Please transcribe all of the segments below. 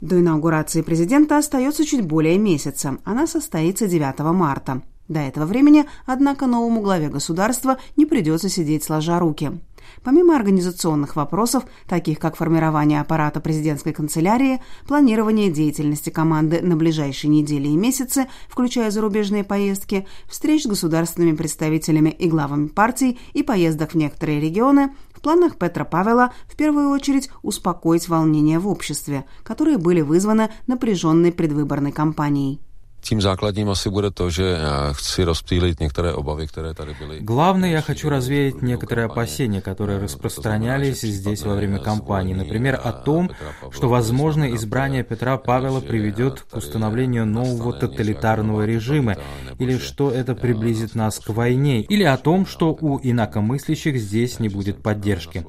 До инаугурации президента остается чуть более месяца. Она состоится 9 марта. До этого времени, однако, новому главе государства не придется сидеть сложа руки. Помимо организационных вопросов, таких как формирование аппарата президентской канцелярии, планирование деятельности команды на ближайшие недели и месяцы, включая зарубежные поездки, встреч с государственными представителями и главами партий и поездок в некоторые регионы, в планах Петра Павела в первую очередь успокоить волнения в обществе, которые были вызваны напряженной предвыборной кампанией. Tím základním asi bude to, že chci rozptýlit některé obavy, které tady byly. Главное, я хочу развеять некоторые опасения, которые распространялись здесь во время кампании. Например, о том, что, возможно, избрание Петра Павела приведет к установлению нового тоталитарного режима, или что это приблизит нас к войне, или о том, что у инакомыслящих здесь не будет поддержки.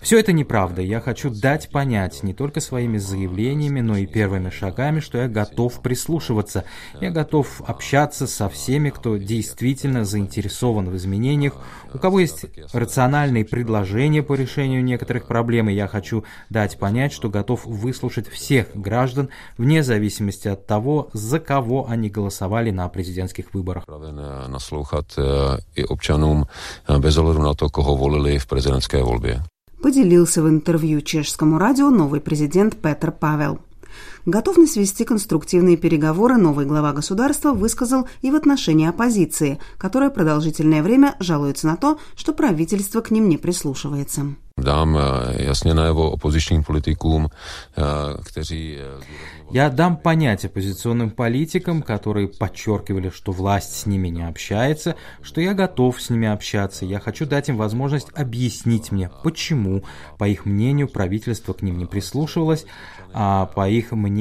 Все это неправда. Я хочу дать понять не только своими заявлениями, но и первыми шагами, что я готов прислушиваться – я готов общаться со всеми, кто действительно заинтересован в изменениях, у кого есть рациональные предложения по решению некоторых проблем, и я хочу дать понять, что готов выслушать всех граждан вне зависимости от того, за кого они голосовали на президентских выборах. Поделился в интервью чешскому радио новый президент Петр Павел. Готовность вести конструктивные переговоры новый глава государства высказал и в отношении оппозиции, которая продолжительное время жалуется на то, что правительство к ним не прислушивается. Дам ясně наjevo opozičním politikům, kteří... Я дам понять оппозиционным политикам, которые подчеркивали, что власть с ними не общается, что я готов с ними общаться. Я хочу дать им возможность объяснить мне, почему, по их мнению, правительство к ним не прислушивалось, а по их мнению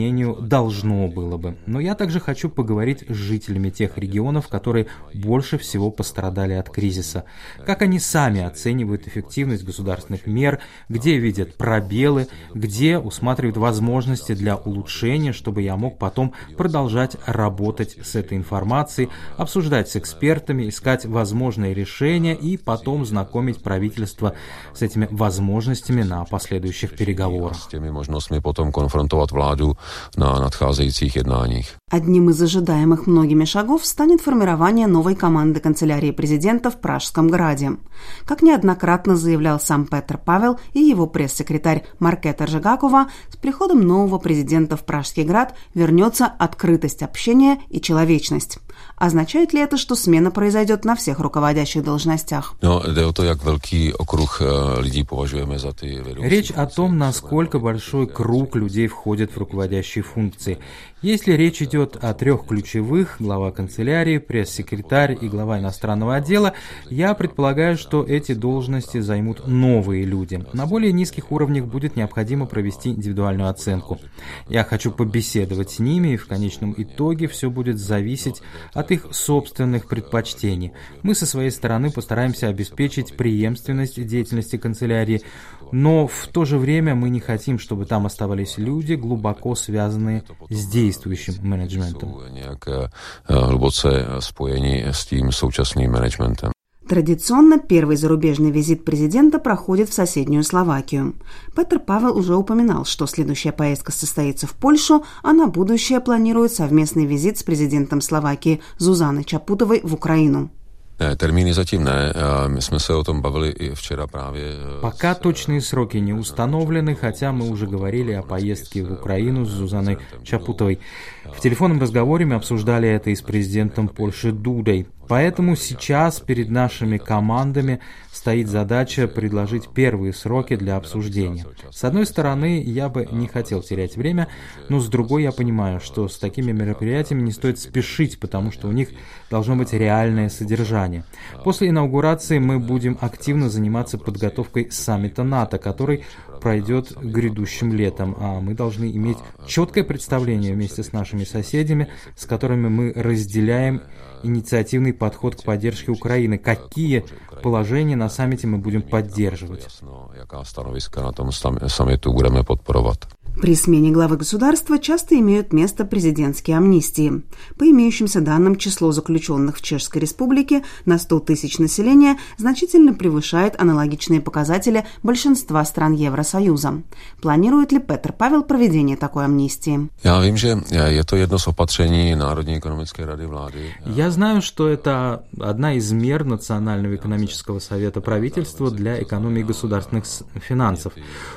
должно было бы. Но я также хочу поговорить с жителями тех регионов, которые больше всего пострадали от кризиса. Как они сами оценивают эффективность государственных мер, где видят пробелы, где усматривают возможности для улучшения, чтобы я мог потом продолжать работать с этой информацией, обсуждать с экспертами, искать возможные решения и потом знакомить правительство с этими возможностями на последующих переговорах konfrontovat vládu na nadcházejících jednáních. Одним из ожидаемых многими шагов станет формирование новой команды канцелярии президента в Пражском граде. Как неоднократно заявлял сам Петр Павел и его пресс-секретарь Маркета Ржигакова, с приходом нового президента в Пражский град вернется открытость общения и человечность. Означает ли это, что смена произойдет на всех руководящих должностях? Но, Речь о том, насколько большой круг людей входит в руководящие функции. Если речь идет о трех ключевых, глава канцелярии, пресс-секретарь и глава иностранного отдела, я предполагаю, что эти должности займут новые люди. На более низких уровнях будет необходимо провести индивидуальную оценку. Я хочу побеседовать с ними, и в конечном итоге все будет зависеть от их собственных предпочтений. Мы со своей стороны постараемся обеспечить преемственность деятельности канцелярии, но в то же время мы не хотим, чтобы там оставались люди, глубоко связанные с действующим менеджментом. Традиционно первый зарубежный визит президента проходит в соседнюю Словакию. Петр Павел уже упоминал, что следующая поездка состоится в Польшу, а на будущее планирует совместный визит с президентом Словакии Зузаной Чапутовой в Украину. Термины затем не. Мы jsme se o tom bavili i včera právě. Пока точные сроки не установлены, хотя мы уже говорили о поездке в Украину с Зузаной Чапутовой. В телефонном разговоре мы обсуждали это и с президентом Польши Дудой. Поэтому сейчас перед нашими командами стоит задача предложить первые сроки для обсуждения. С одной стороны, я бы не хотел терять время, но с другой я понимаю, что с такими мероприятиями не стоит спешить, потому что у них должно быть реальное содержание. После инаугурации мы будем активно заниматься подготовкой саммита НАТО, который пройдет грядущим летом, а мы должны иметь четкое представление вместе с нашими соседями, с которыми мы разделяем инициативный подход к поддержке Украины. Какие положения на саммите мы будем поддерживать? При смене главы государства часто имеют место президентские амнистии. По имеющимся данным, число заключенных в Чешской Республике на 100 тысяч населения значительно превышает аналогичные показатели большинства стран Евросоюза. Планирует ли Петр Павел проведение такой амнистии? Я že je to jedno z opatření Národní ekonomické rady vlády. Я знаю, что это одна из мер Национального экономического совета правительства для экономии государственных финансов.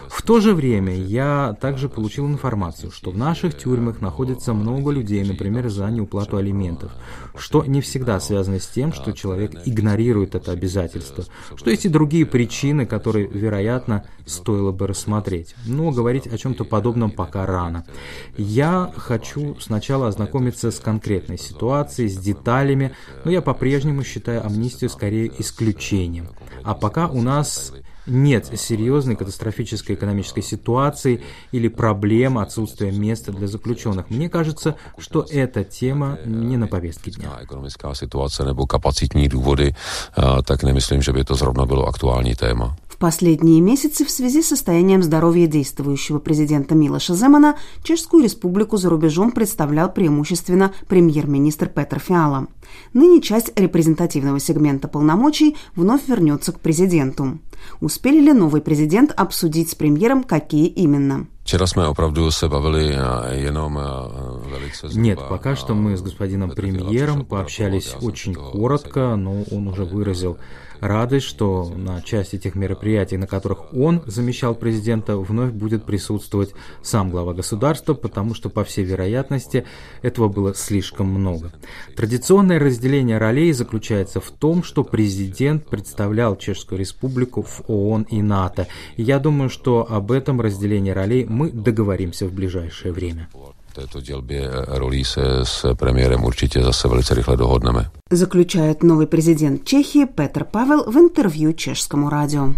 В то же время я также также получил информацию, что в наших тюрьмах находится много людей, например, за неуплату алиментов, что не всегда связано с тем, что человек игнорирует это обязательство, что есть и другие причины, которые, вероятно, стоило бы рассмотреть. Но говорить о чем-то подобном пока рано. Я хочу сначала ознакомиться с конкретной ситуацией, с деталями, но я по-прежнему считаю амнистию скорее исключением. А пока у нас нет серьезной катастрофической экономической ситуации или проблем отсутствия места для заключенных. Мне кажется, что эта тема не на повестке дня. Экономическая ситуация nebo kapacitní důvody, tak nemyslím, že by to zrovna bylo aktuální téma. В последние месяцы в связи с состоянием здоровья действующего президента Милоша Земана Чешскую республику за рубежом представлял преимущественно премьер-министр Петр Фиала. Ныне часть репрезентативного сегмента полномочий вновь вернется к президенту. Успели ли новый президент обсудить с премьером, какие именно? Jenom velice Нет, пока что мы с господином премьером пообщались очень коротко, но он уже выразил радость, что на части тех мероприятий, на которых он замещал президента, вновь будет присутствовать сам глава государства, потому что, по всей вероятности, этого было слишком много. Традиционное разделение ролей заключается в том, что президент представлял Чешскую республику в ООН и НАТО. И я думаю, что об этом разделении ролей мы договоримся в ближайшее время. této dělbě rolí se s premiérem určitě zase velice rychle dohodneme. Заключает новый президент Чехии Петр Павел в интервью чешскому радио.